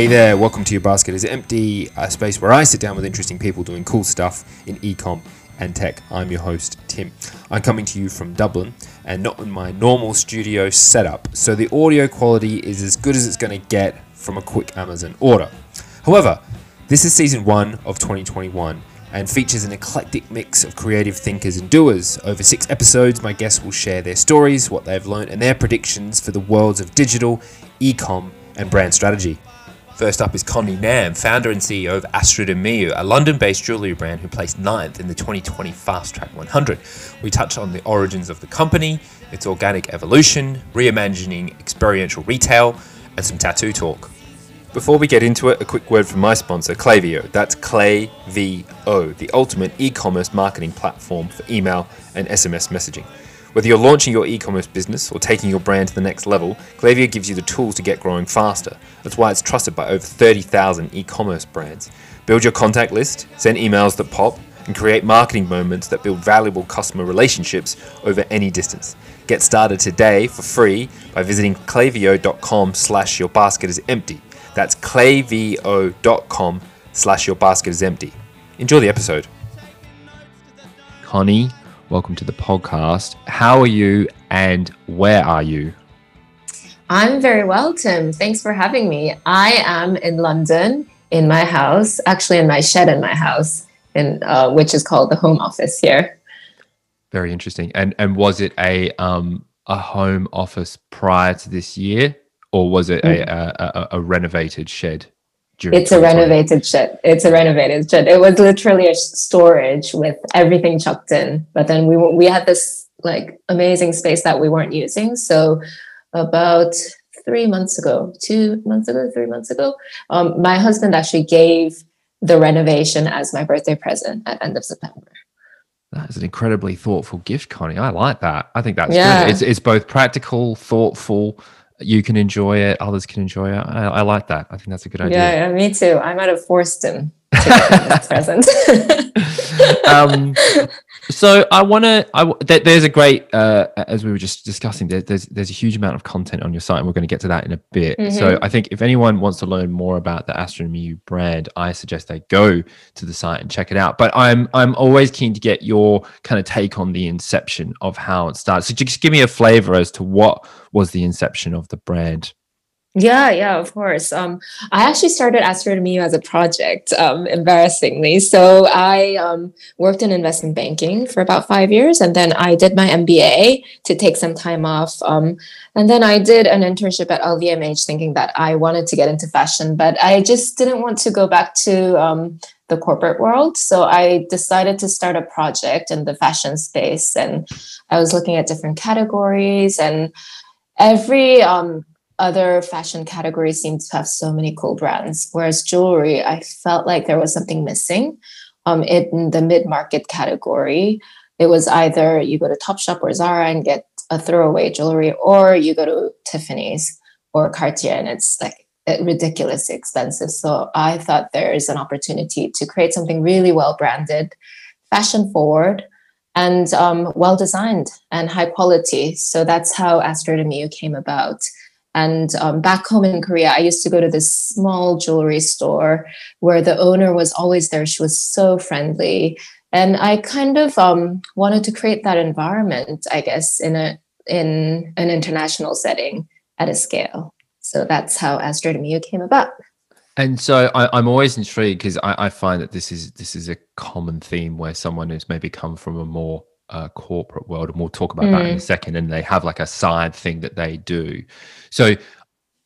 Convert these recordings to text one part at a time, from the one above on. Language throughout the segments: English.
Hey there, welcome to Your Basket is Empty, a space where I sit down with interesting people doing cool stuff in ecom and tech. I'm your host, Tim. I'm coming to you from Dublin and not in my normal studio setup, so the audio quality is as good as it's going to get from a quick Amazon order. However, this is season one of 2021 and features an eclectic mix of creative thinkers and doers. Over six episodes, my guests will share their stories, what they've learned, and their predictions for the worlds of digital, ecom, and brand strategy. First up is Connie Nam, founder and CEO of Astrid and Miyu, a London-based jewellery brand who placed ninth in the 2020 Fast Track 100. We touch on the origins of the company, its organic evolution, reimagining experiential retail, and some tattoo talk. Before we get into it, a quick word from my sponsor, Klaviyo. That's Klaviyo, the ultimate e-commerce marketing platform for email and SMS messaging. Whether you're launching your e-commerce business or taking your brand to the next level, Klaviyo gives you the tools to get growing faster. That's why it's trusted by over 30,000 e-commerce brands. Build your contact list, send emails that pop, and create marketing moments that build valuable customer relationships over any distance. Get started today for free by visiting klaviyo.com slash your basket is empty. That's klaviyo.com slash your basket is empty. Enjoy the episode. Connie, welcome to the podcast. How are you and where are you? I'm very well, Tim. Thanks for having me. I am in London in my house, actually in my shed in my house, in uh, which is called the home office here. Very interesting. And and was it a um a home office prior to this year, or was it a, mm. a, a, a renovated shed? It's a renovated shed. It's a renovated shed. It was literally a storage with everything chucked in. But then we we had this like amazing space that we weren't using. So about three months ago, two months ago, three months ago, um, my husband actually gave the renovation as my birthday present at end of September. That is an incredibly thoughtful gift, Connie. I like that. I think that's yeah. good. It's, it's both practical, thoughtful, you can enjoy it, others can enjoy it. I, I, like that. I think that's a good idea. Yeah, yeah me too. I might have forced him to present. um, so I want to. Th- there's a great, uh, as we were just discussing. There, there's there's a huge amount of content on your site, and we're going to get to that in a bit. Mm-hmm. So I think if anyone wants to learn more about the Miyu brand, I suggest they go to the site and check it out. But I'm I'm always keen to get your kind of take on the inception of how it starts. So just give me a flavor as to what was the inception of the brand. Yeah, yeah, of course. Um, I actually started Astrid Miyu as a project, um, embarrassingly. So I um, worked in investment banking for about five years, and then I did my MBA to take some time off. Um, and then I did an internship at LVMH, thinking that I wanted to get into fashion, but I just didn't want to go back to um, the corporate world. So I decided to start a project in the fashion space, and I was looking at different categories and every um, other fashion categories seem to have so many cool brands. Whereas jewelry, I felt like there was something missing. Um, in the mid market category, it was either you go to Topshop or Zara and get a throwaway jewelry, or you go to Tiffany's or Cartier and it's like ridiculously expensive. So I thought there's an opportunity to create something really well branded, fashion forward, and um, well designed and high quality. So that's how Miyu came about. And um, back home in Korea, I used to go to this small jewelry store where the owner was always there. She was so friendly. And I kind of um, wanted to create that environment, I guess, in a in an international setting at a scale. So that's how Miyu came about. And so I, am always intrigued because I, I, find that this is this is a common theme where someone who's maybe come from a more uh, corporate world, and we'll talk about mm. that in a mm. second. And they have like a side thing that they do. So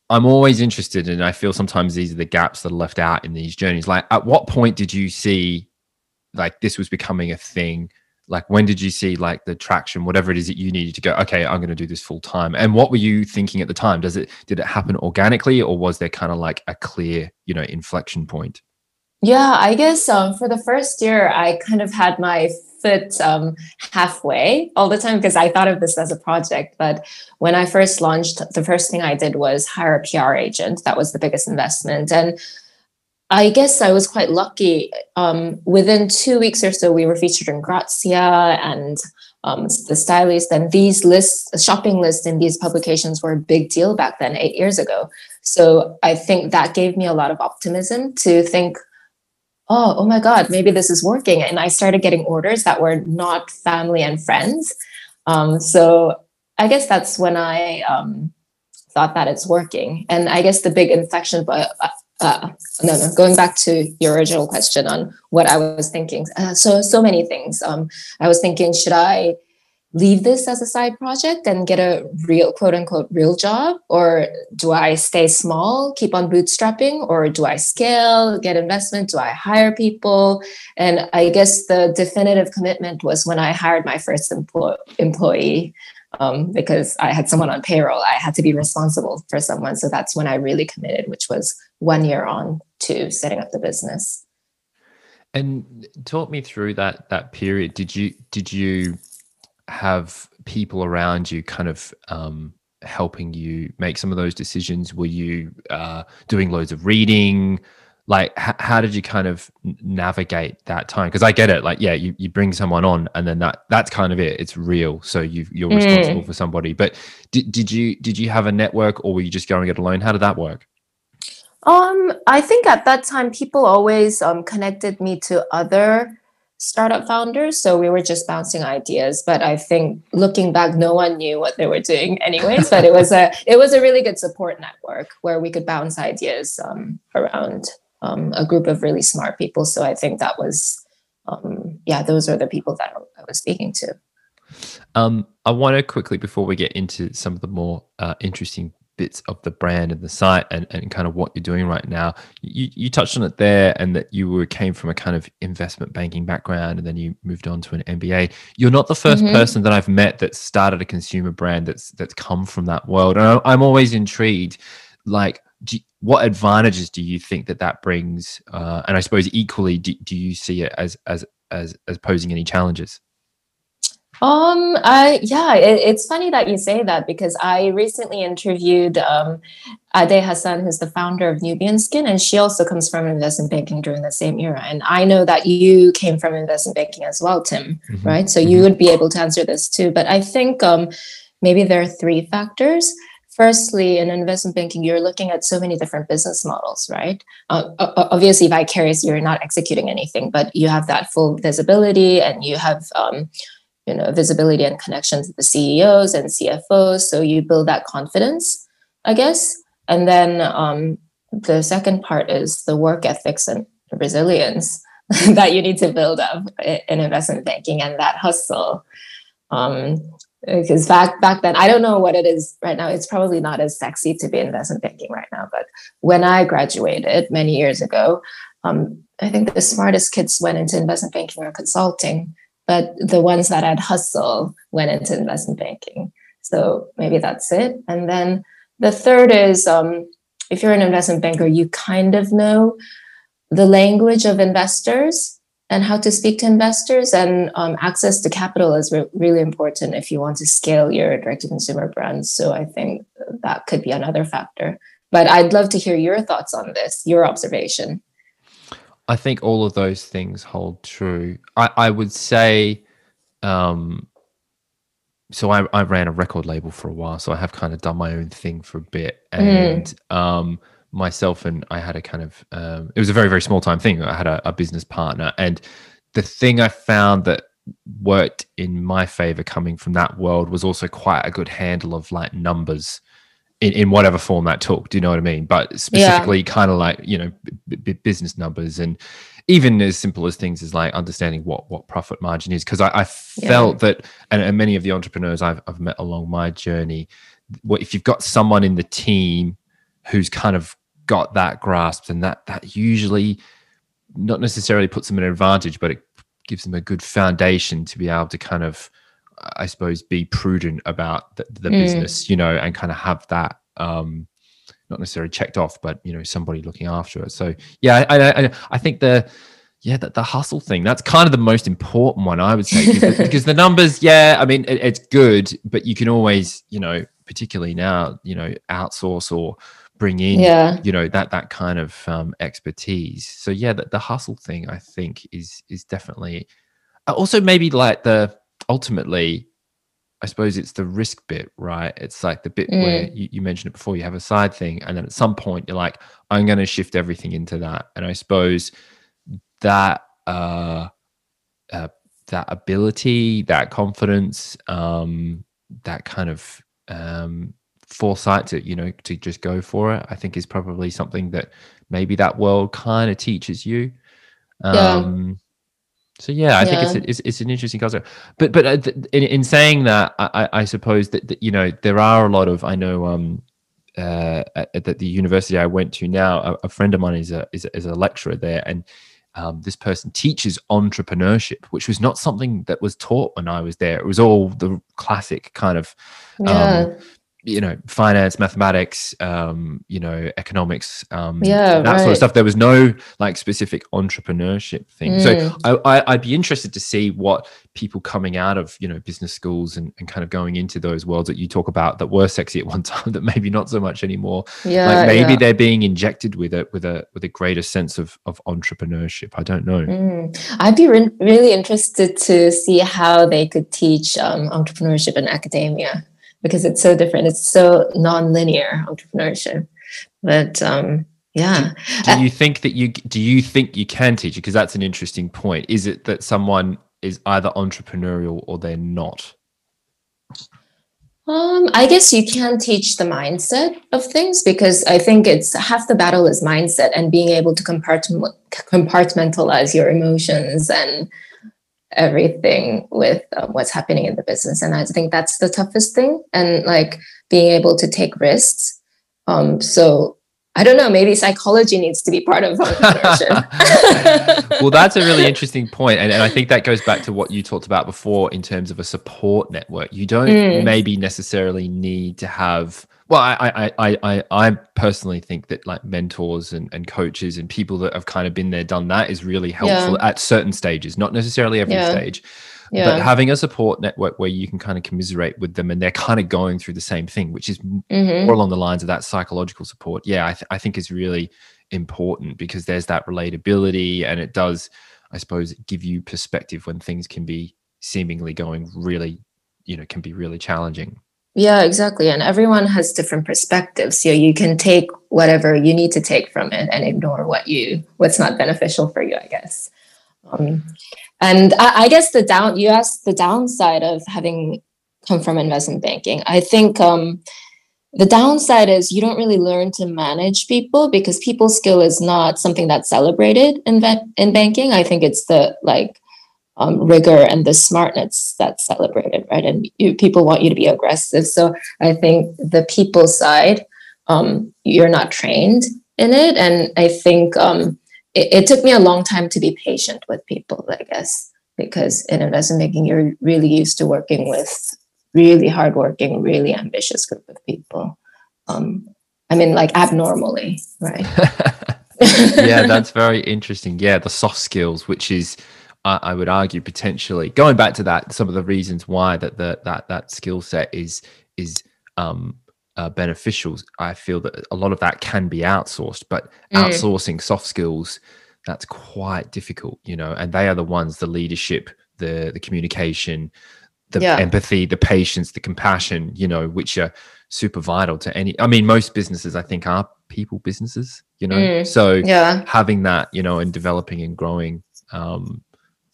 I'm always interested, and I feel sometimes these are the gaps that are left out in these journeys. Like, at what point did you see like this was becoming a thing? Like, when did you see like the traction, whatever it is that you needed to go? Okay, I'm going to do this full time. And what were you thinking at the time? Does it did it happen organically, or was there kind of like a clear, you know, inflection point? Yeah, I guess um, for the first year, I kind of had my foot um, halfway all the time because I thought of this as a project. But when I first launched, the first thing I did was hire a PR agent. That was the biggest investment. And I guess I was quite lucky. Um, within two weeks or so, we were featured in Grazia and um, the stylist. And these lists, shopping lists in these publications were a big deal back then, eight years ago. So I think that gave me a lot of optimism to think, oh, oh my God, maybe this is working. And I started getting orders that were not family and friends. Um, so I guess that's when I um, thought that it's working. And I guess the big inflection, but uh, no, no, going back to your original question on what I was thinking. Uh, so, so many things. Um, I was thinking, should I leave this as a side project and get a real quote unquote real job? Or do I stay small, keep on bootstrapping? Or do I scale, get investment? Do I hire people? And I guess the definitive commitment was when I hired my first employ- employee. Um, because I had someone on payroll, I had to be responsible for someone. So that's when I really committed, which was one year on to setting up the business. And talk me through that that period. Did you did you have people around you kind of um, helping you make some of those decisions? Were you uh, doing loads of reading? Like, h- how did you kind of navigate that time? Because I get it. Like, yeah, you, you bring someone on, and then that that's kind of it. It's real. So you you're mm. responsible for somebody. But did, did you did you have a network, or were you just going it alone? How did that work? Um, I think at that time people always um, connected me to other startup founders so we were just bouncing ideas but i think looking back no one knew what they were doing anyways but it was a it was a really good support network where we could bounce ideas um, around um, a group of really smart people so i think that was um, yeah those are the people that i was speaking to. Um, i want to quickly before we get into some of the more uh, interesting bits of the brand and the site and, and kind of what you're doing right now. You, you touched on it there and that you were came from a kind of investment banking background and then you moved on to an MBA. You're not the 1st mm-hmm. person that I've met that started a consumer brand that's that's come from that world. And I'm always intrigued, like, you, what advantages do you think that that brings? Uh, and I suppose equally, do, do you see it as as as as posing any challenges? Um, I yeah, it, it's funny that you say that because I recently interviewed um, Ade Hassan, who's the founder of Nubian Skin, and she also comes from investment banking during the same era. And I know that you came from investment banking as well, Tim, mm-hmm. right? So mm-hmm. you would be able to answer this too. But I think um, maybe there are three factors. Firstly, in investment banking, you're looking at so many different business models, right? Uh, obviously, vicarious, you're not executing anything, but you have that full visibility and you have um, you know visibility and connections with the CEOs and CFOs. So you build that confidence, I guess. And then um, the second part is the work ethics and resilience that you need to build up in investment banking and that hustle. Um, because back back then, I don't know what it is right now. It's probably not as sexy to be investment banking right now. But when I graduated many years ago, um, I think the smartest kids went into investment banking or consulting but the ones that had hustle went into investment banking. So maybe that's it. And then the third is um, if you're an investment banker, you kind of know the language of investors and how to speak to investors and um, access to capital is re- really important if you want to scale your direct to consumer brands so i think that could be another factor but i'd love to hear your thoughts on this your observation I think all of those things hold true. I, I would say, um, so I, I ran a record label for a while, so I have kind of done my own thing for a bit, mm. and mm. um, myself and I had a kind of um, it was a very very small time thing. I had a, a business partner, and the thing I found that worked in my favor coming from that world was also quite a good handle of like numbers in, in whatever form that took. Do you know what I mean? But specifically, yeah. kind of like you know, b- b- business numbers and even as simple as things as like understanding what what profit margin is. Because I, I, felt yeah. that, and, and, many of the entrepreneurs I've, I've met along my journey, what if you've got someone in the team who's kind of got that grasp, and that that usually not necessarily puts them at an advantage, but it gives them a good foundation to be able to kind of I suppose, be prudent about the, the mm. business, you know, and kind of have that um, not necessarily checked off, but you know, somebody looking after it. So yeah, I I, I think the yeah that the hustle thing that's kind of the most important one I would say because, the, because the numbers, yeah, I mean it, it's good, but you can always you know, particularly now, you know, outsource or bring in yeah. you know that that kind of um, expertise so yeah the, the hustle thing i think is is definitely also maybe like the ultimately, I suppose it's the risk bit, right? It's like the bit where you, you mentioned it before. You have a side thing, and then at some point you're like, I'm going to shift everything into that. And I suppose that uh, uh, that ability, that confidence, um, that kind of um, foresight to you know to just go for it, I think is probably something that maybe that world kind of teaches you. Um, So yeah, I think it's, a, it's it's an interesting concept. But but uh, th- in, in saying that, I, I suppose that, that you know there are a lot of I know um uh at, at the university I went to now a, a friend of mine is a is a, is a lecturer there and um, this person teaches entrepreneurship, which was not something that was taught when I was there. It was all the classic kind of Yeah. You know finance mathematics um you know economics um Yeah, that sort of stuff there was no like specific entrepreneurship thing so Mm. I, I i'd be interested to see what people coming out of you know business schools and, and kind of going into those worlds that you talk about that were sexy at one time that maybe not so much anymore yeah. like maybe yeah. they're being injected with a with a with a greater sense of of entrepreneurship i don't know Mm. I'd be re- really interested to see how they could teach um, entrepreneurship in academia because it's so different. It's so non-linear entrepreneurship. But um, yeah, do you think that you do you think you can teach it because that's an interesting point is it that someone is either entrepreneurial or they're not um, I guess you can teach the mindset of things because I think it's half the battle is mindset and being able to compartment- compartmentalize your emotions and everything with uh, what's happening in the business. And I think that's the toughest thing. And like being able to take risks. Um, so I don't know, maybe psychology needs to be part of entrepreneurship. well that's a really interesting point and, and i think that goes back to what you talked about before in terms of a support network you don't Mm. maybe necessarily need to have well I, I i i i personally think that like mentors and, and coaches and people that have kind of been there done that is really helpful at certain stages not necessarily every Yeah. stage but having a support network where you can kind of commiserate with them and they're kind of going through the same thing which is Mhm. more along the lines of that psychological support yeah i, th- I think is really important because there's that relatability and it does i suppose give you perspective when things can be seemingly going really you know can be really challenging Yeah, exactly. And everyone has different perspectives. So you can take whatever you need to take from it and ignore what you what's not beneficial for you, I guess. Um, and I, I guess the down you asked the downside of having come from investment banking. I think um, the downside is you don't really learn to manage people because people skill is not something that's celebrated in in banking. I think it's the like um, rigor and the smartness that's celebrated, right? And you, people want you to be aggressive. So I think the people side, um, you're not trained in it, and I think um, it, it took me a long time to be patient with people, I guess, because in investment banking, you're really used to working with really hardworking, really ambitious group of people. Um, I mean, like abnormally, right? yeah that's very interesting yeah the soft skills which is I I would argue potentially going back to that some of the reasons why that the, that that skill set is is um, uh, beneficial. I feel that a lot of that can be outsourced, but Mm. outsourcing soft skills that's quite difficult, you know. And they are the ones the leadership, the the communication, the Yeah. empathy, the patience, the compassion, you know, which are super vital to any. I mean, most businesses I think are people businesses, you know. Mm. So yeah. having that, you know, and developing and growing um,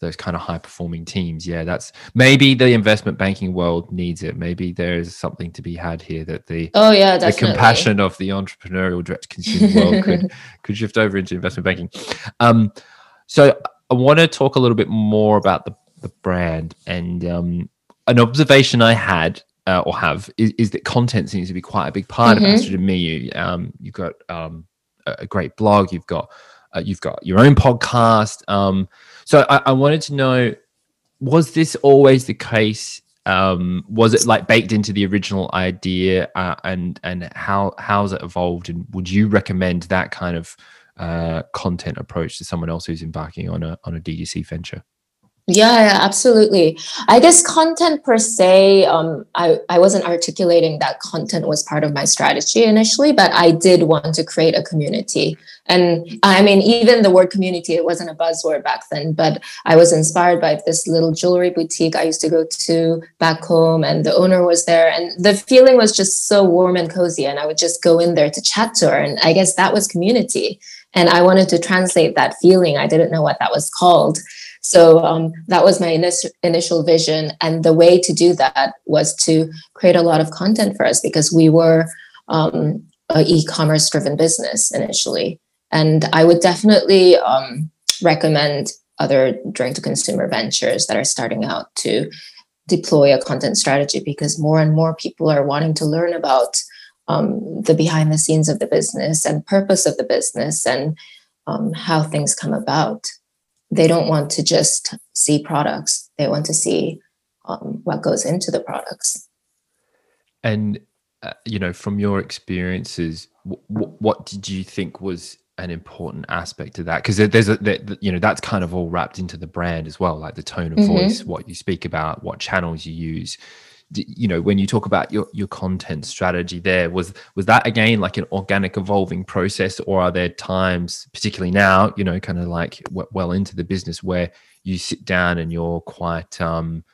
those kind of high performing teams. Yeah, that's maybe the investment banking world needs it. Maybe there's something to be had here that the Oh yeah, the compassion of the entrepreneurial direct consumer world could could shift over into investment banking. Um, so I want to talk a little bit more about the the brand and um, an observation I had uh, or have is, is that content seems to be quite a big part Mhm. of Astrid and Miyu. Um, you've got um, a great blog. You've got uh, you've got your own podcast. Um, so I, I wanted to know: was this always the case? Um, was it like baked into the original idea, uh, and and how how's it evolved? And would you recommend that kind of uh, content approach to someone else who's embarking on a on a DTC venture? Yeah, yeah, absolutely. I guess content per se, um, I, I wasn't articulating that content was part of my strategy initially, but I did want to create a community. And I mean, even the word community, it wasn't a buzzword back then, but I was inspired by this little jewelry boutique I used to go to back home, and the owner was there. And the feeling was just so warm and cozy. And I would just go in there to chat to her. And I guess that was community. And I wanted to translate that feeling. I didn't know what that was called. So um, that was my initial initial vision. And the way to do that was to create a lot of content for us because we were um, an e-commerce driven business initially. And I would definitely um, recommend other direct to consumer ventures that are starting out to deploy a content strategy because more and more people are wanting to learn about um, the behind the scenes of the business and purpose of the business and um, how things come about they don't want to just see products. They want to see um, what goes into the products. And uh, you know from your experiences w- w- what did you think was an important aspect to that? Because there's a that you know that's kind of all wrapped into the brand as well like the tone of mm-hmm. voice what you speak about what channels you use you know when you talk about your your content strategy there was was that again like an organic evolving process or are there times particularly now you know kind of like well into the business where you sit down and you're quite um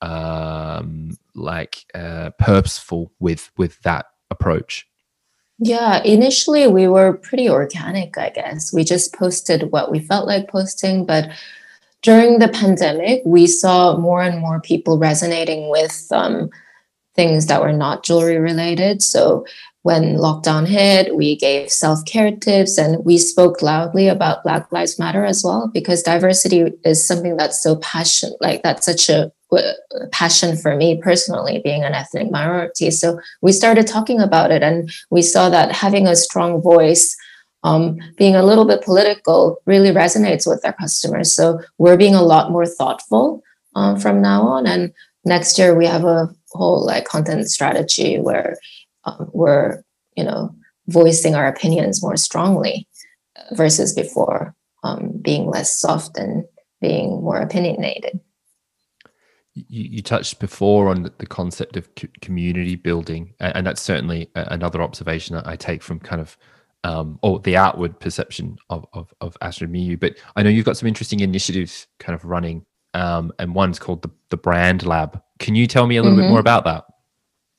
um like uh purposeful with with that approach? Yeah initially we were pretty organic i guess. We just posted what we felt like posting but during the pandemic, we saw more and more people resonating with um, things that were not jewelry related. So when lockdown hit, we gave self care tips and we spoke loudly about Black Lives Matter as well, because diversity is something that's so passion, like that's such a passion for me personally, being an ethnic minority. So we started talking about it and we saw that having a strong voice um, being a little bit political really resonates with our customers. So we're being a lot more thoughtful um, from now on. And next year we have a whole like content strategy where um, we're you know voicing our opinions more strongly versus before um, being less soft and being more opinionated. You, you, touched before on the concept of community building, and that's certainly another observation that I take from kind of um, or the outward perception of, of, of Astrid Miyu. But I know you've got some interesting initiatives kind of running, um, and one's called the, the Brand Lab. Can you tell me a little mm-hmm. bit more about that?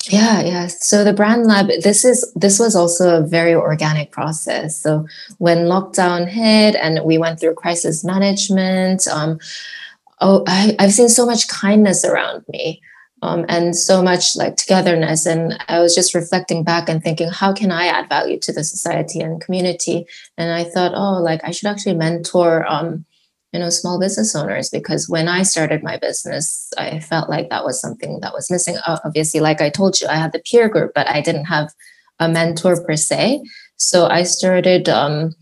Yeah, yeah. So the Brand Lab, this is this was also a very organic process. So when lockdown hit and we went through crisis management, um, oh, I, I've seen so much kindness around me um, and so much like togetherness. And I was just reflecting back and thinking, how can I add value to the society and community? And I thought, oh, like I should actually mentor, um, you know, small business owners because when I started my business, I felt like that was something that was missing. Obviously, like I told you, I had the peer group, but I didn't have a mentor per se. So I started um,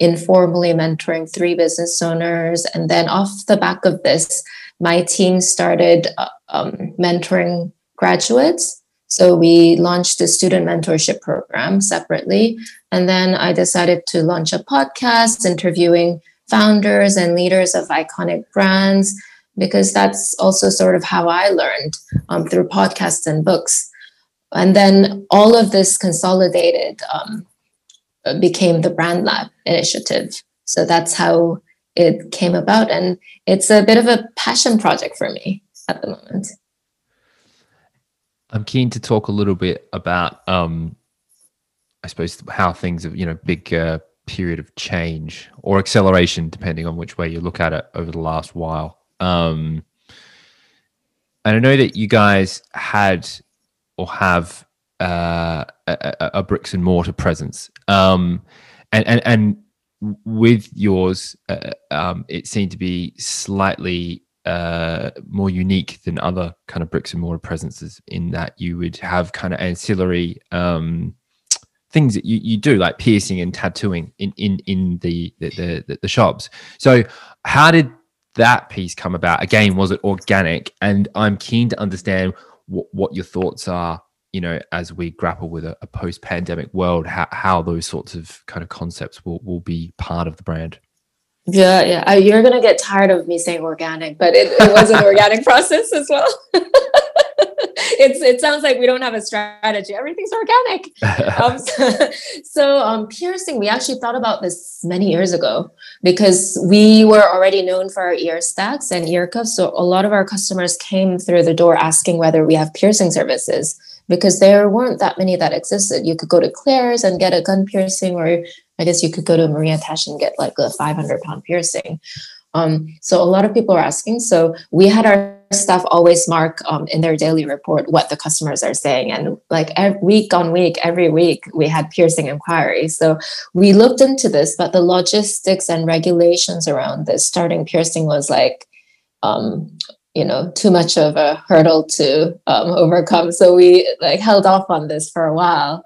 informally mentoring three business owners, and then off the back of this my team started uh, um, mentoring graduates. So we launched a student mentorship program separately. And then I decided to launch a podcast interviewing founders and leaders of iconic brands, because that's also sort of how I learned um, through podcasts and books. And then all of this consolidated um, became the Brand Lab initiative. So that's how it came about. And it's a bit of a passion project for me at the moment. I'm keen to talk a little bit about, um, I suppose, how things have, you know, big uh, period of change or acceleration, depending on which way you look at it over the last while. Um, and I know that you guys had or have uh, a, a, bricks and mortar presence, um, and and and with yours, uh, um, it seemed to be slightly uh, more unique than other kind of bricks and mortar presences in that you would have kind of ancillary um, things that you, you do like piercing and tattooing in in in the the, the the shops. So how did that piece come about? Again, was it organic? And I'm keen to understand what, what your thoughts are you know, as we grapple with a, a post-pandemic world, how, how those sorts of kind of concepts will, will be part of the brand. Yeah, yeah. Uh, you're gonna get tired of me saying organic, but it, it was an organic process as well. it's it sounds like we don't have a strategy. Everything's organic. um, so, so um, piercing, we actually thought about this many years ago because we were already known for our ear stacks and ear cuffs. So a lot of our customers came through the door asking whether we have piercing services because there weren't that many that existed. You could go to Claire's and get a gun piercing, or I guess you could go to Maria Tash and get like a 500 pound piercing. Um, so a lot of people are asking. So we had our staff always mark um, in their daily report what the customers are saying, and like every week on week, every week we had piercing inquiries. So we looked into this, but the logistics and regulations around this starting piercing was like um, you know too much of a hurdle to um, overcome so we like held off on this for a while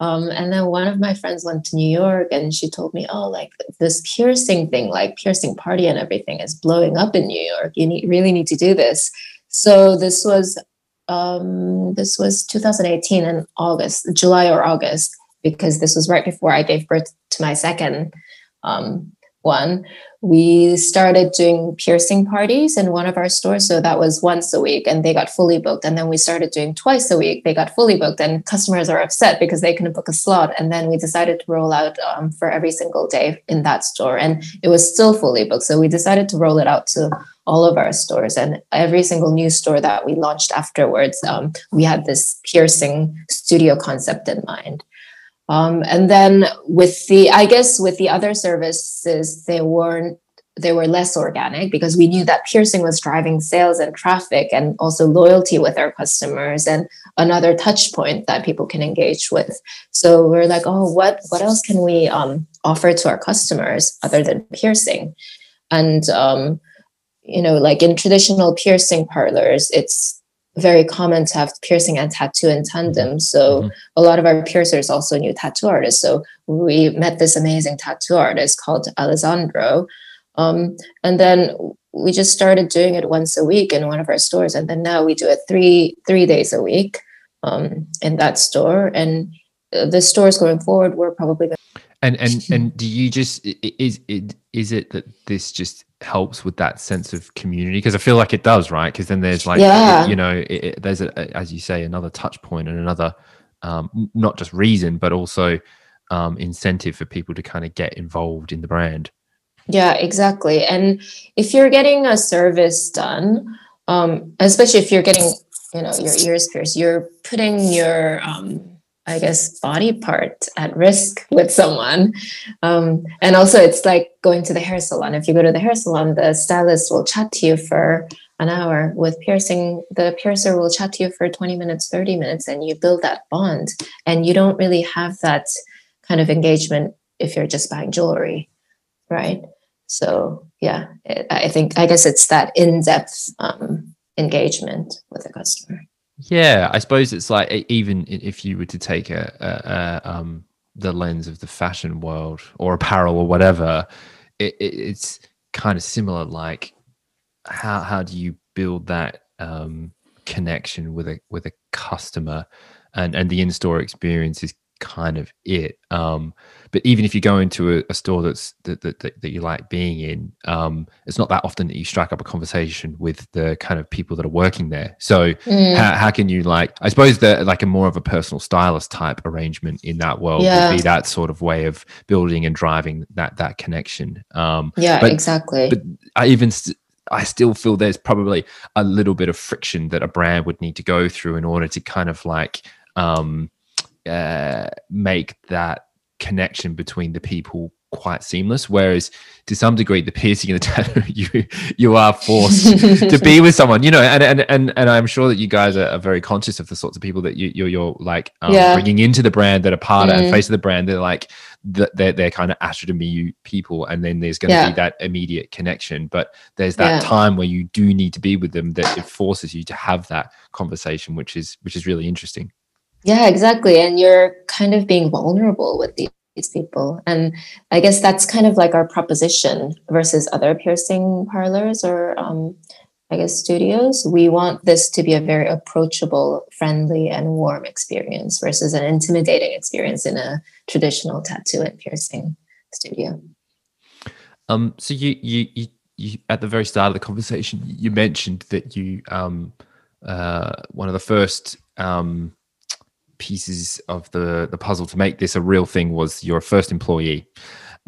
um, and then one of my friends went to New York and she told me, oh, like this piercing thing, like piercing party and everything is blowing up in New York. You need, really need to do this. So this was um, this was 2018 in August, July or August, because this was right before I gave birth to my second um, one we started doing piercing parties in one of our stores. So that was once a week and they got fully booked. And then we started doing twice a week. They got fully booked and customers are upset because they couldn't book a slot. And then we decided to roll out um, for every single day in that store. And it was still fully booked. So we decided to roll it out to all of our stores and every single new store that we launched afterwards. Um, we had this piercing studio concept in mind. Um, and then with the, I guess with the other services, they weren't, they were less organic because we knew that piercing was driving sales and traffic and also loyalty with our customers and another touch point that people can engage with. So we're like, oh, what what else can we um, offer to our customers other than piercing? And um, you know, like in traditional piercing parlors, it's very common to have piercing and tattoo in tandem. Mm-hmm. So mm-hmm. a lot of our piercers also knew tattoo artists. So we met this amazing tattoo artist called Alessandro. Um, and then we just started doing it once a week in one of our stores. And then now we do it three three days a week um, in that store. And the stores going forward, we're probably going and and and do you just is it is it that this just helps with that sense of community because I feel like it does, right? Because then there's like, yeah. you know, it, it, there's a, as you say, another touch point and another, um, not just reason, but also um, incentive for people to kind of get involved in the brand. Yeah, exactly. And if you're getting a service done, um, especially if you're getting, you know, your ears pierced, you're putting your um, I guess, body part at risk with someone. Um, and also, it's like going to the hair salon. If you go to the hair salon, the stylist will chat to you for an hour. With piercing, the piercer will chat to you for 20 minutes, 30 minutes, and you build that bond. And you don't really have that kind of engagement if you're just buying jewelry, right? So, yeah, it, I think, I guess it's that in depth um, engagement with the customer. Yeah, I suppose it's like even if you were to take a, a, a um, the lens of the fashion world or apparel or whatever, it, it, it's kind of similar. Like, how how do you build that um, connection with a with a customer, and and the in store experience is kind of it. Um, but even if you go into a, a store that's that, that, that, you like being in, um, it's not that often that you strike up a conversation with the kind of people that are working there. So mm. how, how can you like? I suppose that like a more of a personal stylist type arrangement in that world yeah. would be that sort of way of building and driving that that connection. Um, yeah, but, exactly. But I even. St- I still feel there's probably a little bit of friction that a brand would need to go through in order to kind of like um, uh, make that connection between the people quite seamless. Whereas to some degree, the piercing and the tattoo, you you are forced to be with someone, you know. And and and and I'm sure that you guys are, are very conscious of the sorts of people that you you're, you're like um, yeah. bringing into the brand that are part mm. and face of the brand. They're like they're they're kind of to me people, and then there's going to yeah. be that immediate connection. But there's that yeah. time where you do need to be with them that it forces you to have that conversation, which is which is really interesting. Yeah, exactly. And you're kind of being vulnerable with these people. And I guess that's kind of like our proposition versus other piercing parlors or, um, I guess, studios. We want this to be a very approachable, friendly, and warm experience versus an intimidating experience in a traditional tattoo and piercing studio. Um, so you, you you you at the very start of the conversation, you mentioned that you um uh one of the first um pieces of the the puzzle to make this a real thing was your first employee.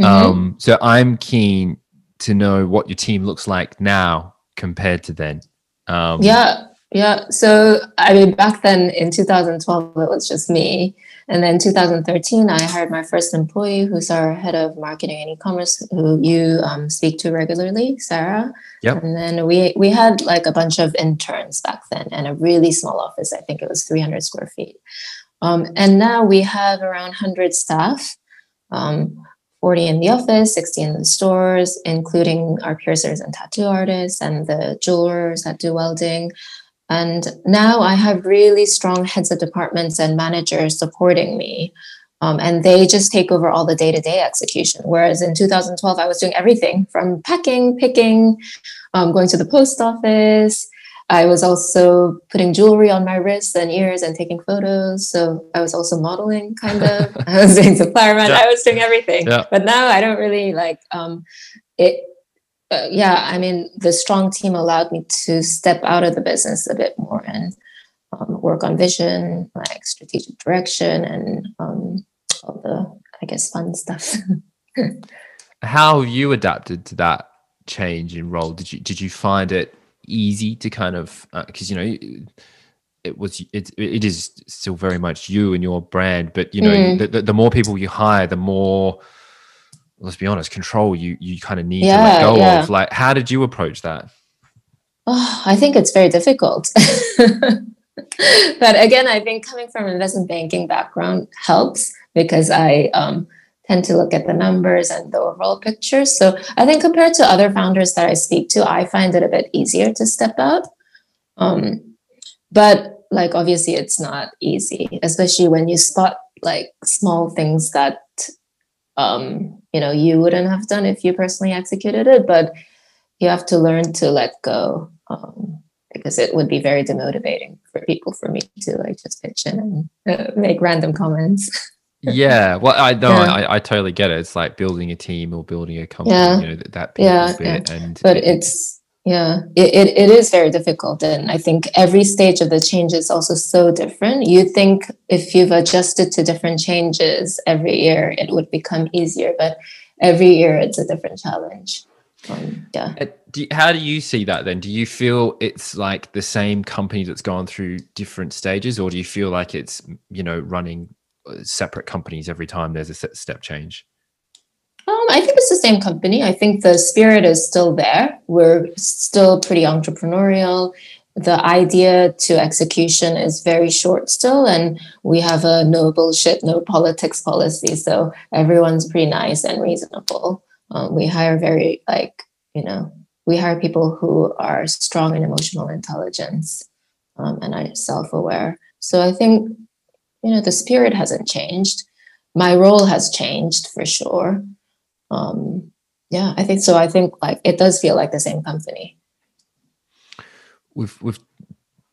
Mhm. Um, so I'm keen to know what your team looks like now compared to then. Um, Yeah, yeah. So I mean, back then in 2012, it was just me, and then 2013, I hired my first employee, who's our head of marketing and e-commerce, who you um, speak to regularly, Sarah. Yep. And then we we had like a bunch of interns back then, and a really small office. I think it was 300 square feet. Um, and now we have around 100 staff. Um, 40 in the office, 60 in the stores, including our piercers and tattoo artists and the jewelers that do welding. And now I have really strong heads of departments and managers supporting me. Um, and they just take over all the day to day execution. Whereas in 2012, I was doing everything from packing, picking, um, going to the post office. I was also putting jewelry on my wrists and ears and taking photos. So I was also modeling, kind of. I was doing supplier man. Yeah. I was doing everything. Yeah. But now I don't really like um, it. Uh, yeah, I mean, the strong team allowed me to step out of the business a bit more and um, work on vision, like strategic direction, and um, all the, I guess, fun stuff. how have you adapted to that change in role did you did you find it easy to kind of because you know it was it, it is still very much you and your brand but you know Mm. the, the, more people you hire the more let's be honest control you you kind of need to let go yeah. of like how did you approach that Oh, I think it's very difficult. but again, I think coming from an investment banking background helps because I um, tend to look at the numbers and the overall picture. So I think compared to other founders that I speak to, I find it a bit easier to step out. Um, but like obviously, it's not easy, especially when you spot like small things that um, you know you wouldn't have done if you personally executed it. But you have to learn to let go um, because it would be very demotivating for people for me to like just pitch in and uh, make random comments. yeah well i know Yeah. I, I totally get it. It's like building a team or building a company Yeah. you know that, that Yeah, bit and but it- it's yeah it, it, it is very difficult. And i think every stage of the change is also so different. You think if you've adjusted to different changes every year it would become easier. But every year it's a different challenge. Um, yeah. Do you- how do you see that then? Do you feel it's like the same company that's gone through different stages, or do you feel like it's you know running separate companies every time there's a step change? Um, I think it's the same company. I think the spirit is still there. We're still pretty entrepreneurial. The idea to execution is very short still, and we have a no bullshit, no politics policy. So everyone's pretty nice and reasonable. Um, we hire very, like, you know, we hire people who are strong in emotional intelligence um, and are self aware. So I think, you know, the spirit hasn't changed. My role has changed for sure um yeah i think so i think like it does feel like the same company With with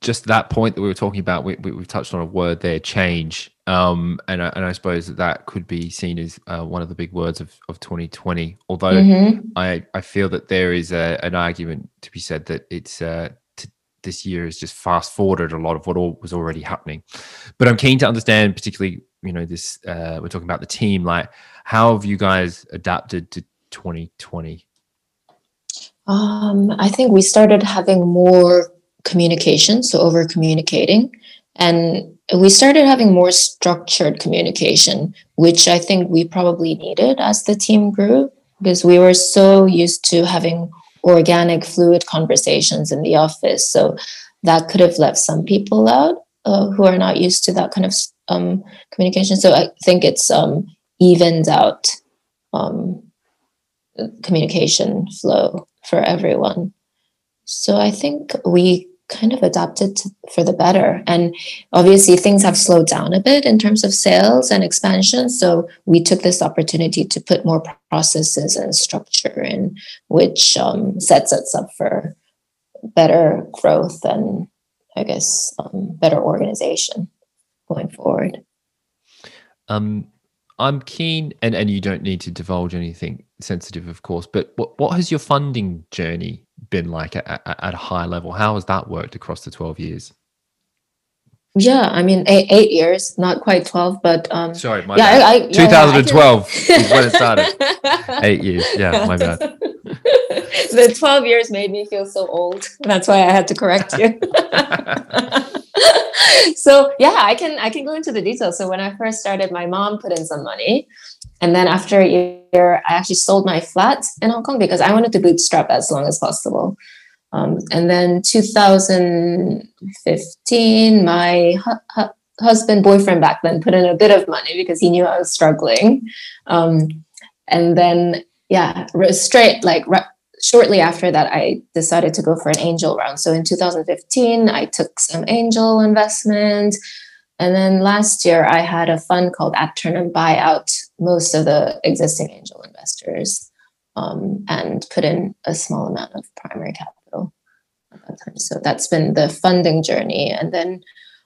just that point that we were talking about, we, we, we've touched on a word there, change, um, and I, and I suppose that that could be seen as uh, one of the big words of, of 2020. Although Mhm. I, I feel that there is a, an argument to be said that it's uh, this year has just fast forwarded a lot of what all was already happening. But I'm keen to understand, particularly, you know, this uh, we're talking about the team. Like, how have you guys adapted to 2020? um i think we started having more communication so over communicating and we started having more structured communication which i think we probably needed as the team grew because we were so used to having organic fluid conversations in the office. So that could have left some people out uh, who are not used to that kind of um, communication. So i think it's um, evened out um, communication flow for everyone. So i think we kind of adapted to, for the better. And obviously things have slowed down a bit in terms of sales and expansion so we took this opportunity to put more processes and structure in which um, sets us up for better growth and i guess um, better organization going forward. Um, I'm keen, and, and you don't need to divulge anything sensitive, of course, but what, what has your funding journey been like at, at, a high level? How has that worked across the 12 years? Yeah, I mean, eight, eight years, not quite 12, but um, Sorry, my yeah, bad. I, I, yeah, yeah, I can- 2012 is when it started. Eight years. Yeah, my bad. the 12 years made me feel so old. That's why I had to correct you. so yeah, I can I can go into the details. So when I first started, my mom put in some money. And then after a year, I actually sold my flat in Hong Kong because I wanted to bootstrap as long as possible. Um, and then 2015, my hu- hu- husband, boyfriend back then put in a bit of money because he knew I was struggling. Um, and then, yeah, straight like r- shortly after that, I decided to go for an angel round. So in 2015, I took some angel investment. And then last year, I had a fund called At Turn and Buy out most of the existing angel investors um, and put in a small amount of primary capital at that time. So that's been the funding journey. And then,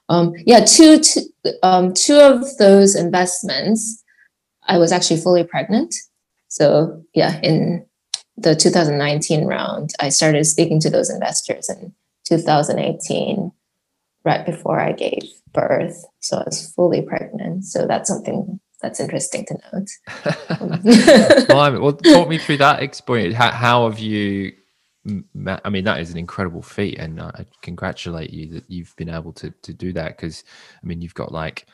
um, yeah, two, two, um, two of those investments, I was actually fully pregnant. So yeah, in the 2019 round, I started speaking to those investors in 2018, right before I gave birth. So I was fully pregnant. So that's something that's interesting to note. Well, talk me through that experience. How, how have you? m- ma- I mean, that is an incredible feat, and I congratulate you that you've been able to to do that. Because, I mean, you've got like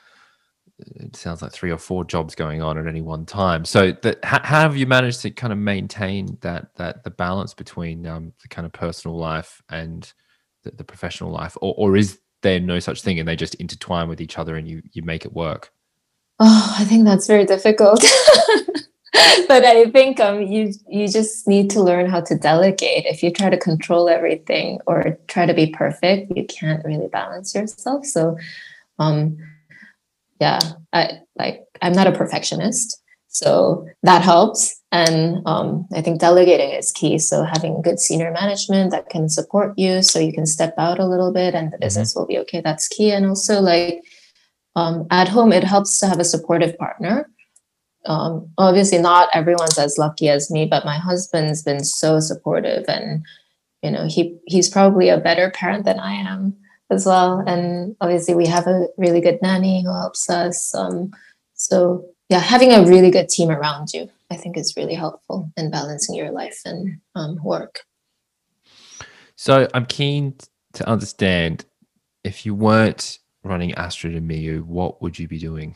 it sounds like three or four jobs going on at any one time. So, that how, how have you managed to kind of maintain that that the balance between um, the kind of personal life and the, the professional life, or or is there no such thing, and they just intertwine with each other, and you you make it work? Oh, I think that's very difficult. but I think um, you you just need to learn how to delegate. If you try to control everything or try to be perfect, you can't really balance yourself. So, um, yeah, I like I'm not a perfectionist, so that helps. And um, I think delegating is key. So having good senior management that can support you, so you can step out a little bit, and the business will be okay. That's key. And also like um, at home, it helps to have a supportive partner. Um, obviously, not everyone's as lucky as me, but my husband's been so supportive, and you know, he he's probably a better parent than I am as well. And obviously, we have a really good nanny who helps us. Um, so yeah, having a really good team around you, I think, is really helpful in balancing your life and um, work. So I'm keen to understand if you weren't running Astrid and Miyu, what would you be doing?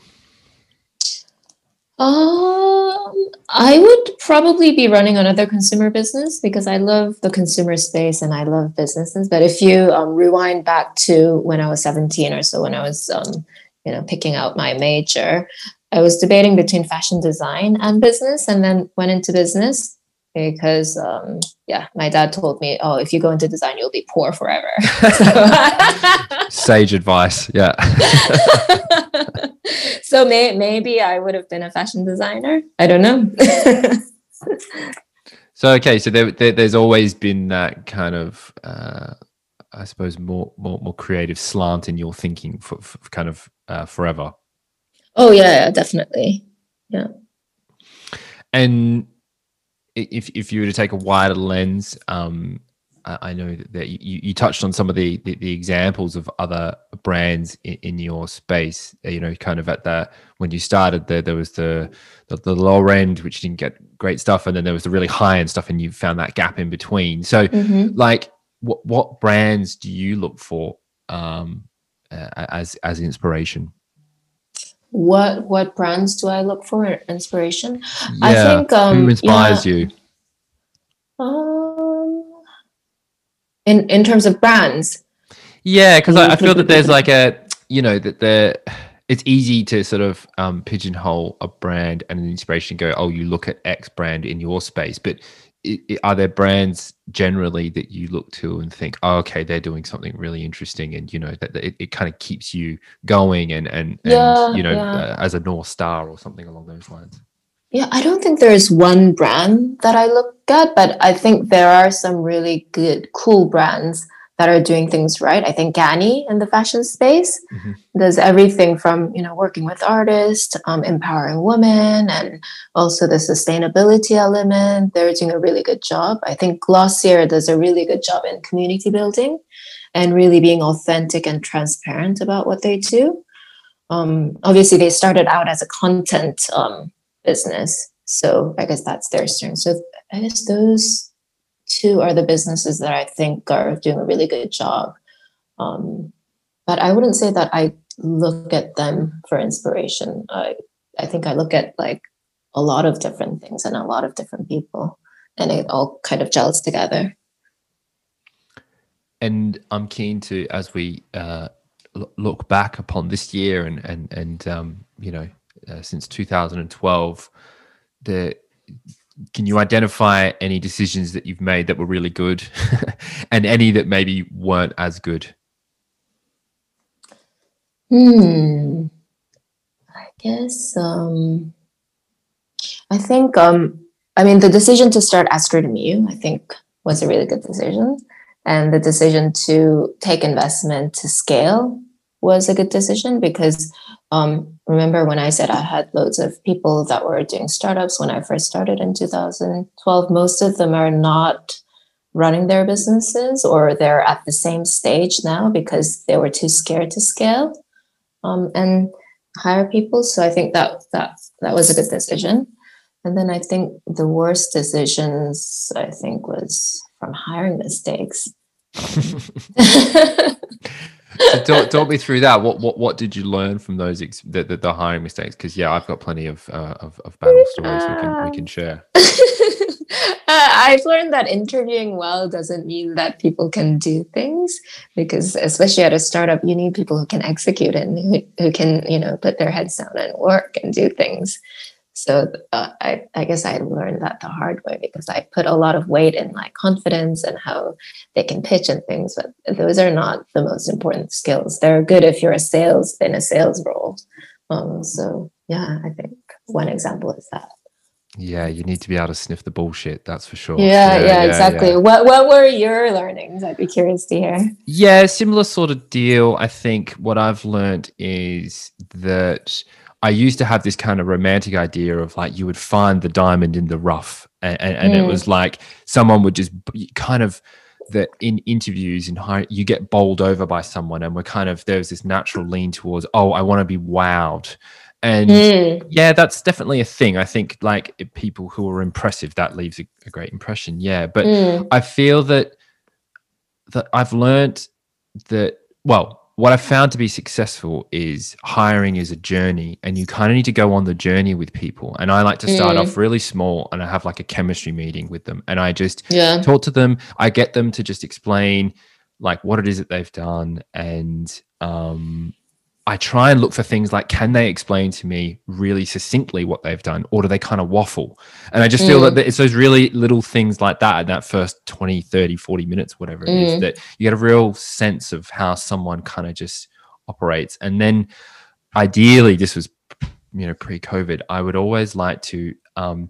Um, I would probably be running another consumer business because I love the consumer space and I love businesses. But if you um, rewind back to when I was 17 or so, when I was, um, you know, picking out my major, I was debating between fashion design and business, and then went into business because, um, yeah, my dad told me, "Oh, if you go into design, you'll be poor forever." Sage advice. Yeah. so may, maybe I would have been a fashion designer. I don't know. so okay, so there, there, there's always been that kind of, uh, I suppose, more more more creative slant in your thinking for, for kind of uh, forever. oh yeah, yeah, definitely. Yeah. And if if you were to take a wider lens, um, I I know that, that you, you touched on some of the, the, the examples of other brands in, in your space. You know, kind of at the when you started there, there was the, the the lower end, which didn't get great stuff, and then there was the really high end stuff, and you found that gap in between. So, Mhm. like, what what brands do you look for um, uh, as as inspiration? What what brands do I look for inspiration? Yeah, I think um, who inspires yeah, you? Um, in in terms of brands, Yeah, because I, I feel that there's like a you know that there it's easy to sort of um, pigeonhole a brand and an inspiration. And go, oh, you look at X brand in your space, but are there brands generally that you look to and think, oh, okay, they're doing something really interesting, and you know that, that it, it kind of keeps you going and and, and Yeah, you know yeah. uh, as a north star or something along those lines. yeah, I don't think there's one brand that I look at, but I think there are some really good, cool brands that are doing things right. I think Ganni in the fashion space Mhm. does everything from you know working with artists, um, empowering women, and also the sustainability element. They're doing a really good job. I think Glossier does a really good job in community building and really being authentic and transparent about what they do. Um, obviously, they started out as a content um, business, so I guess that's their strength. So I guess those two are the businesses that I think are doing a really good job. Um, but I wouldn't say that I look at them for inspiration. I I think I look at like a lot of different things and a lot of different people, and it all kind of gels together. and I'm keen to, as we uh, look back upon this year and and and um, you know, uh, since 2012, the can you identify any decisions that you've made that were really good, and any that maybe weren't as good? Hmm. I guess um I think um I mean the decision to start Astrid Miyu, I think was a really good decision. And the decision to take investment to scale was a good decision because um remember when I said I had loads of people that were doing startups when I first started in 2012, most of them are not running their businesses or they're at the same stage now because they were too scared to scale um, and hire people. So I think that that that was a good decision. And then I think the worst decisions I think was from hiring mistakes. So talk, talk me through that. What what what did you learn from those ex- the, the, the hiring mistakes? Because yeah, I've got plenty of uh, of, of battle stories we can we can share. Uh, I've learned that interviewing well doesn't mean that people can do things because, especially at a startup, you need people who can execute and who, who can, you know, put their heads down and work and do things. So uh, I, I guess I learned that the hard way because I put a lot of weight in like confidence and how they can pitch and things, but those are not the most important skills. They're good if you're a sales in a sales role. Um, so yeah, I think one example is that. Yeah, you need to be able to sniff the bullshit. That's for sure. Yeah, yeah, exactly. yeah. What what were your learnings? I'd be curious to hear. Yeah, similar sort of deal. I think what I've learned is that I used to have this kind of romantic idea of like you would find the diamond in the rough, and, and, and it Mm. was like someone would just kind of that in interviews in high you get bowled over by someone, and we're kind of there's this natural lean towards oh I want to be wowed, and Mm, yeah, that's definitely a thing. I think like people who are impressive that leaves a, a great impression. Yeah, but mm, I feel that that I've learned that well, what I've found to be successful is hiring is a journey, and you kind of need to go on the journey with people. And I like to start Mm. off really small, and I have like a chemistry meeting with them, and I just yeah. talk to them. I get them to just explain like what it is that they've done, and um, I try and look for things like can they explain to me really succinctly what they've done, or do they kind of waffle? And I just feel Mm. that it's those really little things like that in that first 20, 30, 40 minutes, whatever it is, Mm. that you get a real sense of how someone kind of just operates. And then ideally, this was you know pre-COVID, I would always like to um,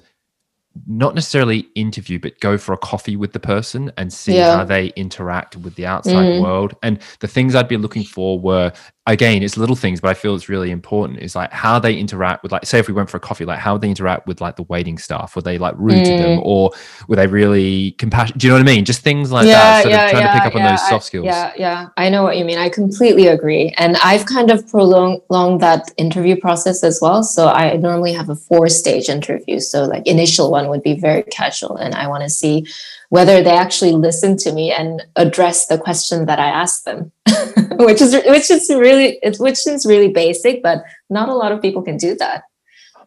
not necessarily interview, but go for a coffee with the person and see Yeah. how they interact with the outside Mhm. world. And the things I'd be looking for were again, it's little things, but I feel it's really important. Is like how they interact with, like, say, if we went for a coffee, like how they interact with like the waiting staff? Were they like rude to them, Mm. or were they really compassionate? Do you know what I mean? Just things like yeah, that. Sort yeah, of trying yeah, to pick up on those I- soft skills. Yeah, yeah, I know what you mean. I completely agree, and I've kind of prolonged that interview process as well. So I normally have a four stage interview. So like initial one would be very casual, and I want to see whether they actually listen to me and address the question that I asked them, which is which is really which is really basic, but not a lot of people can do that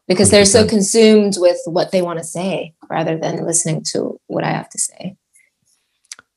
because they're so consumed with what they want to say rather than listening to what I have to say.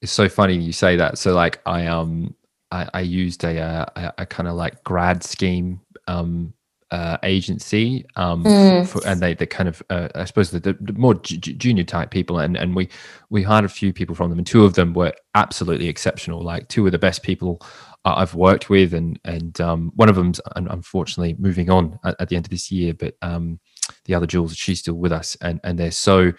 it's so funny you say that. So like I um I, I used a uh, a, a kind of like grad scheme um uh, agency um Mm. for, and they they kind of uh, I suppose the, the more ju- ju- junior type people and and we we hired a few people from them and two of them were absolutely exceptional like two of the best people uh, I've worked with and and um one of them's unfortunately moving on at, at the end of this year but um the other Jules she's still with us and and they're so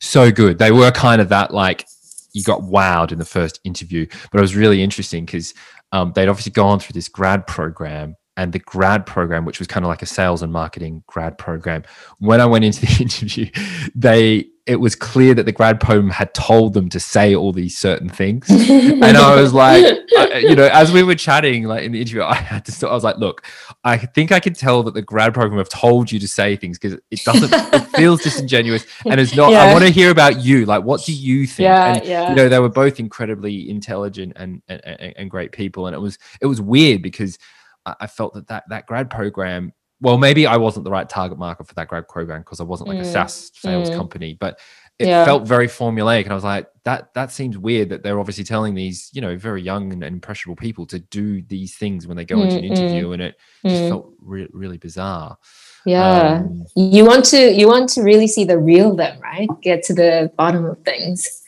so good they were kind of that like you got wowed in the first interview, but it was really interesting because um, they'd obviously gone through this grad program and the grad program, which was kind of like a sales and marketing grad program. When I went into the interview, they it was clear that the grad program had told them to say all these certain things, and I was like, I, you know, as we were chatting, like in the interview, I had to. Stop, I was like, look, I think I can tell that the grad program have told you to say things because it doesn't. it feels disingenuous, and it's not. Yeah. I want to hear about you. Like, what do you think? Yeah, and, yeah. You know, they were both incredibly intelligent and, and and great people, and it was it was weird because I felt that that, that grad program, well, maybe I wasn't the right target market for that grad program because I wasn't like mm. a SaaS sales mm. company, but it yeah. felt very formulaic. And I was like, that that seems weird that they're obviously telling these, you know, very young and impressionable people to do these things when they go mm, into an mm, interview. And it just mm. felt re- really bizarre. Yeah. Um, you want to you want to really see the real them, right? Get to the bottom of things.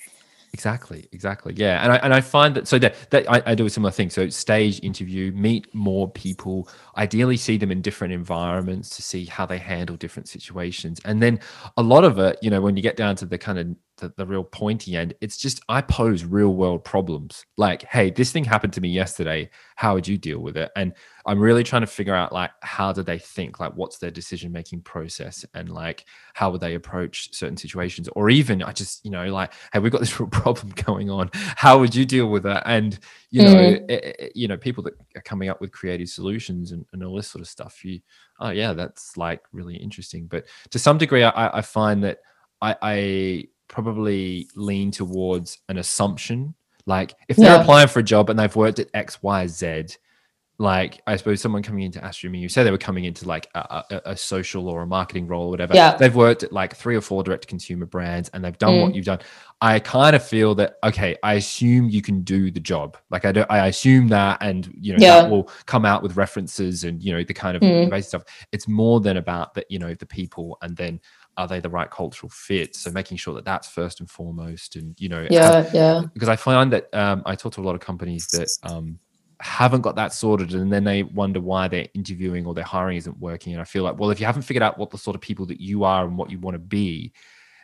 Exactly, exactly. Yeah. And I and I find that so that, that I, I, do a similar thing. So stage interview, meet more people, ideally see them in different environments to see how they handle different situations. And then a lot of it, you know, when you get down to the kind of the, the real pointy end, it's just I pose real world problems. Like, hey, this thing happened to me yesterday. How would you deal with it? And I'm really trying to figure out like how do they think? Like, what's their decision making process? And like, how would they approach certain situations? Or even I just, you know, like, hey, we've got this real problem going on. How would you deal with it? And you know, mm. it, it, you know, people that are coming up with creative solutions and, and all this sort of stuff. You, oh yeah, that's like really interesting. But to some degree, I, I find that I, I probably lean towards an assumption. Like if they're yeah. applying for a job and they've worked at X, Y, Z, like I suppose someone coming into AstroMew, you say they were coming into like a, a, a, social or a marketing role or whatever. Yeah. They've worked at like three or four direct consumer brands and they've done mm. what you've done. I kind of feel that okay, I assume you can do the job. Like I don't I assume that and you know yeah. that will come out with references and you know the kind of mm. basic stuff. It's more than about that, you know, the people and then are they the right cultural fit? So making sure that that's first and foremost, and you know, yeah, yeah. Because I find that um, I talk to a lot of companies that um, haven't got that sorted, and then they wonder why their interviewing or their hiring isn't working. And I feel like, well, if you haven't figured out what the sort of people that you are and what you want to be,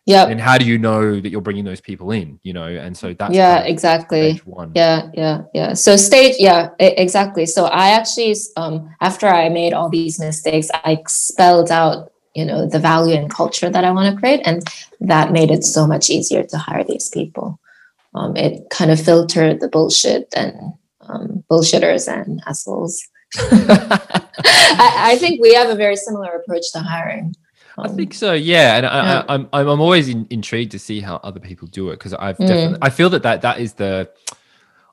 yeah, then how do you know that you're bringing those people in? You know, and so that's yeah, kind of exactly. Yeah, yeah, yeah. So stage, yeah, exactly. So I actually, um, after I made all these mistakes, I spelled out you know the value and culture that i want to create and that made it so much easier to hire these people um, it kind of filtered the bullshit and um, bullshitters and assholes I, I, think we have a very similar approach to hiring um, I think so, yeah, and I, am I'm, I'm I'm always in, intrigued to see how other people do it because I've mm. definitely I feel that that that is the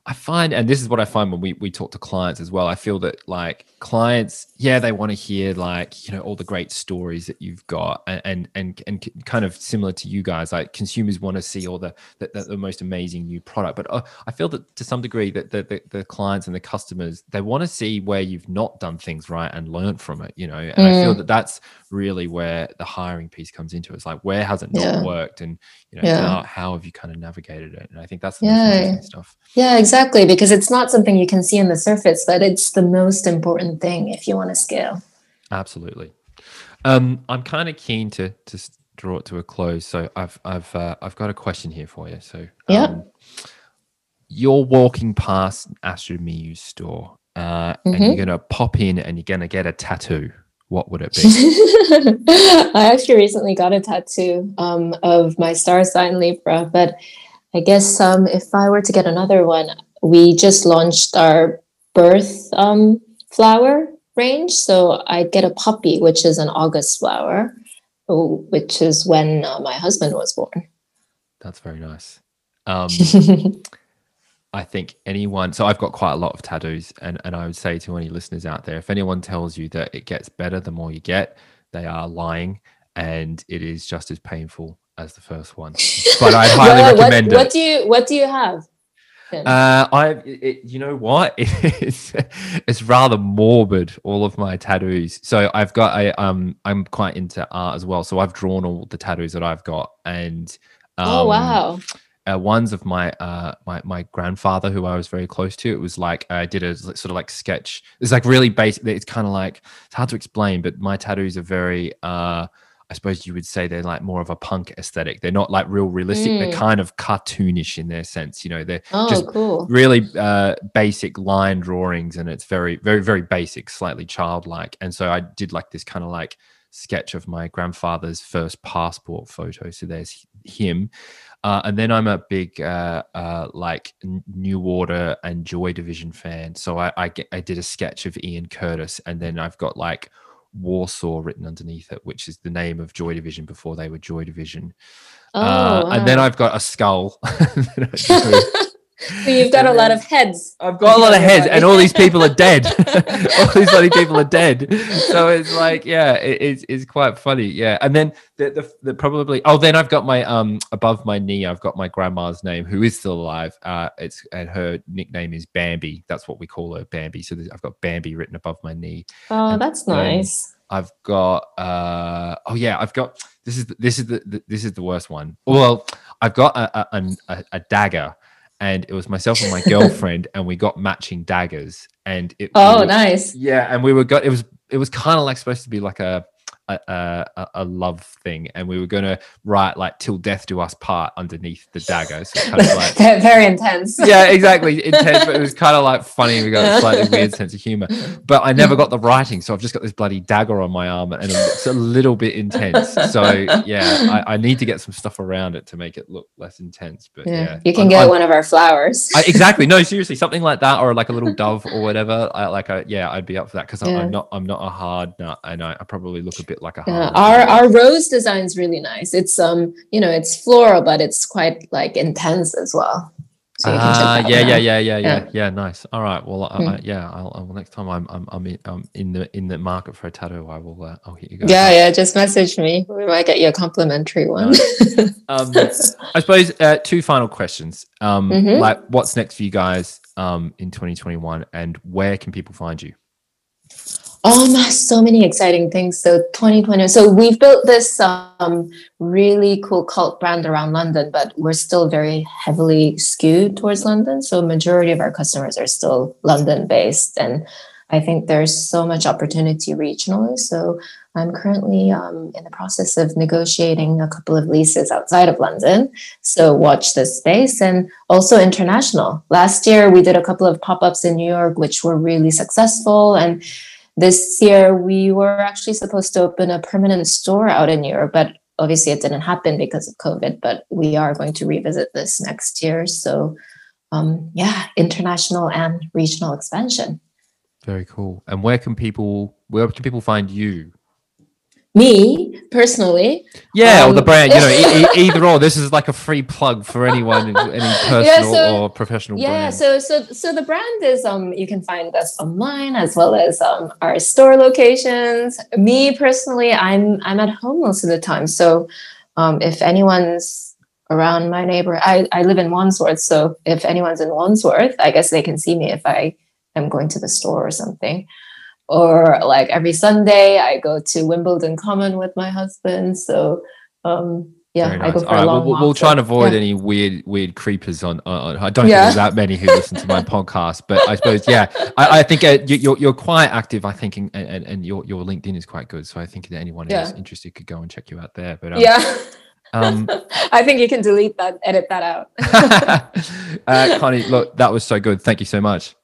I find, and this is what I find when we, we talk to clients as well. I feel that like clients, yeah, they want to hear like, you know, all the great stories that you've got and, and, and, kind of similar to you guys, like consumers want to see all the, the, the most amazing new product. But uh, I feel that to some degree that the, the, the, clients and the customers, they want to see where you've not done things right and learn from it, you know? And mm. I feel mm. that that's really where the hiring piece comes into it. It's like, where has it not yeah. worked? And, you know, yeah. how, how have you kind of navigated it? And I think that's the yeah. stuff. Yeah, Exactly, because it's not something you can see on the surface, but it's the most important thing if you want to scale. Absolutely. Um, I'm kind of keen to to draw it to a close, so I've I've uh, I've got a question here for you. So yeah, um, you're walking past Astro Miyu store, uh, mm-hmm. and you're gonna pop in and you're gonna get a tattoo. What would it be? I actually recently got a tattoo um, of my star sign Libra, but I guess um, if I were to get another one, we just launched our birth um, flower range. So I get a puppy, which is an August flower, which is when uh, my husband was born. That's very nice. Um, I think anyone, so I've got quite a lot of tattoos, and, and I would say to any listeners out there, if anyone tells you that it gets better the more you get, they are lying and it is just as painful as the first one. But I highly recommend what, it. What do you What do you have? Uh, I, it, you know what? It's it's rather morbid. All of my tattoos. So I've got a um. I'm quite into art as well. So I've drawn all the tattoos that I've got, and um, oh wow. Uh, ones of my uh my my grandfather who I was very close to. It was like I did a sort of like sketch. It's like really basic. It's kind of like it's hard to explain, but my tattoos are very uh I suppose you would say they're like more of a punk aesthetic. They're not like real realistic. They're Mm. kind of cartoonish in their sense. You know, they're Oh, just cool. really uh, basic line drawings, and it's very, very, very basic, slightly childlike. And so I did like this kind of like sketch of my grandfather's first passport photo. So there's him. Uh, and then I'm a big uh, uh, like New Order and Joy Division fan. So I, I, I did a sketch of Ian Curtis, and then I've got like Warsaw written underneath it, which is the name of Joy Division before they were Joy Division. Oh, uh, And then. I've got a skull. that I drew. so you've got a lot of heads. I've got a lot of heads, and all these people are dead. all these bloody people are dead. So it's like, yeah, it, it's it's quite funny, yeah. And then the, the the probably oh, then I've got my um above my knee, I've got my grandma's name, who is still alive. Uh, it's and her nickname is Bambi. That's what we call her, Bambi. So I've got Bambi written above my knee. Oh, And that's nice. I've got uh oh yeah, I've got this is the, this is the, the this is the worst one. Well, I've got a a, a, a dagger, and it was myself and my girlfriend, and we got matching daggers, and it. we Oh, were- nice. Yeah, and we were got it was it was kind of like supposed to be like a. A, a, a- love thing, and we were gonna write like "till death do us part" underneath the dagger. So kind of like Very intense. yeah, exactly. Intense, but it was kind of like funny. We got a slightly weird sense of humor, but I never got the writing, so I've just got this bloody dagger on my arm, and it's a little bit intense. So yeah, I, I need to get some stuff around it to make it look less intense. But yeah, Yeah, you can I'm- get I'm- one of our flowers. I, exactly. No, seriously, something like that, or like a little dove or whatever. I, like, yeah, I'd be up for that because Yeah. I'm not, I'm not a hard nut, and I, I probably look a bit like a Yeah, our our rose design is really nice. It's um, you know, it's floral, but it's quite like intense as well. So you can check Ah, yeah, yeah, yeah, yeah, yeah, Yeah. Nice. All right. Well, I, Hmm. I, yeah. I'll, I'll next time I'm, I'm, I'm in, I'm in the in the market for a tattoo. I will. Uh, I'll hit you guys. Yeah, yeah. Just message me. We might get you a complimentary one. Um, I suppose uh, two final questions. Um, Mhm. like, what's next for you guys um in 2021, and where can people find you? Um, so many exciting things. So 2020. So we've built this um really cool cult brand around London, but we're still very heavily skewed towards London. So majority of our customers are still London based, and I think there's so much opportunity regionally. So I'm currently um, in the process of negotiating a couple of leases outside of London. So watch this space and also international. Last year we did a couple of pop-ups in New York, which were really successful and this year we were actually supposed to open a permanent store out in Europe, but obviously it didn't happen because of COVID. But we are going to revisit this next year. So, um, yeah, international and regional expansion. Very cool. And where can people where can people find you? Me personally, Yeah, or the Um, brand. You know, e- e- either or. This is like a free plug for anyone, any personal so- or professional yeah. brand. So, so, so the brand is um, you can find us online as well as um, our store locations. Me personally, I'm I'm at home most of the time. So, um, if anyone's around my neighbor, I I live in Wandsworth. So if anyone's in Wandsworth, I guess they can see me if I am going to the store or something. Or like every Sunday, I go to Wimbledon Common with my husband. So, um, yeah, Very I go for All a right, long we'll, walk. we'll try and avoid yeah. any weird, weird creepers on. on I don't Yeah. think there's that many who listen to my podcast, but I suppose, yeah, I, I think uh, you, you're you're quite active. I think, and, and, and your your LinkedIn is quite good. So I think that anyone who's interested could go and check you out there. But um, Yeah. um, I think you can delete that, edit that out. uh, Connie, look, that was so good. Thank you so much.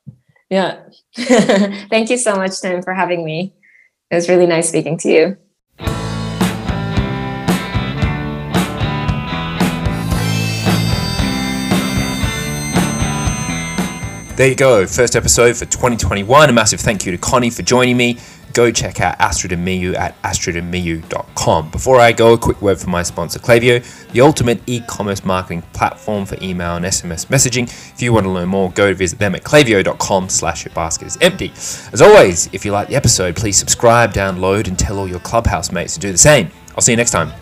Yeah. Thank you so much, Tim, for having me. It was really nice speaking to you. There you go, first episode for 2021. A massive thank you to Connie for joining me. Go check out Astrid and Miyu at astridandmiyu.com. Before I go, a quick word from my sponsor Klaviyo, the ultimate e-commerce marketing platform for email and SMS messaging. If you want to learn more, go visit them at klaviyo.com slash your basket is empty. As always, if you like the episode, please subscribe, download, and tell all your clubhouse mates to do the same. I'll see you next time.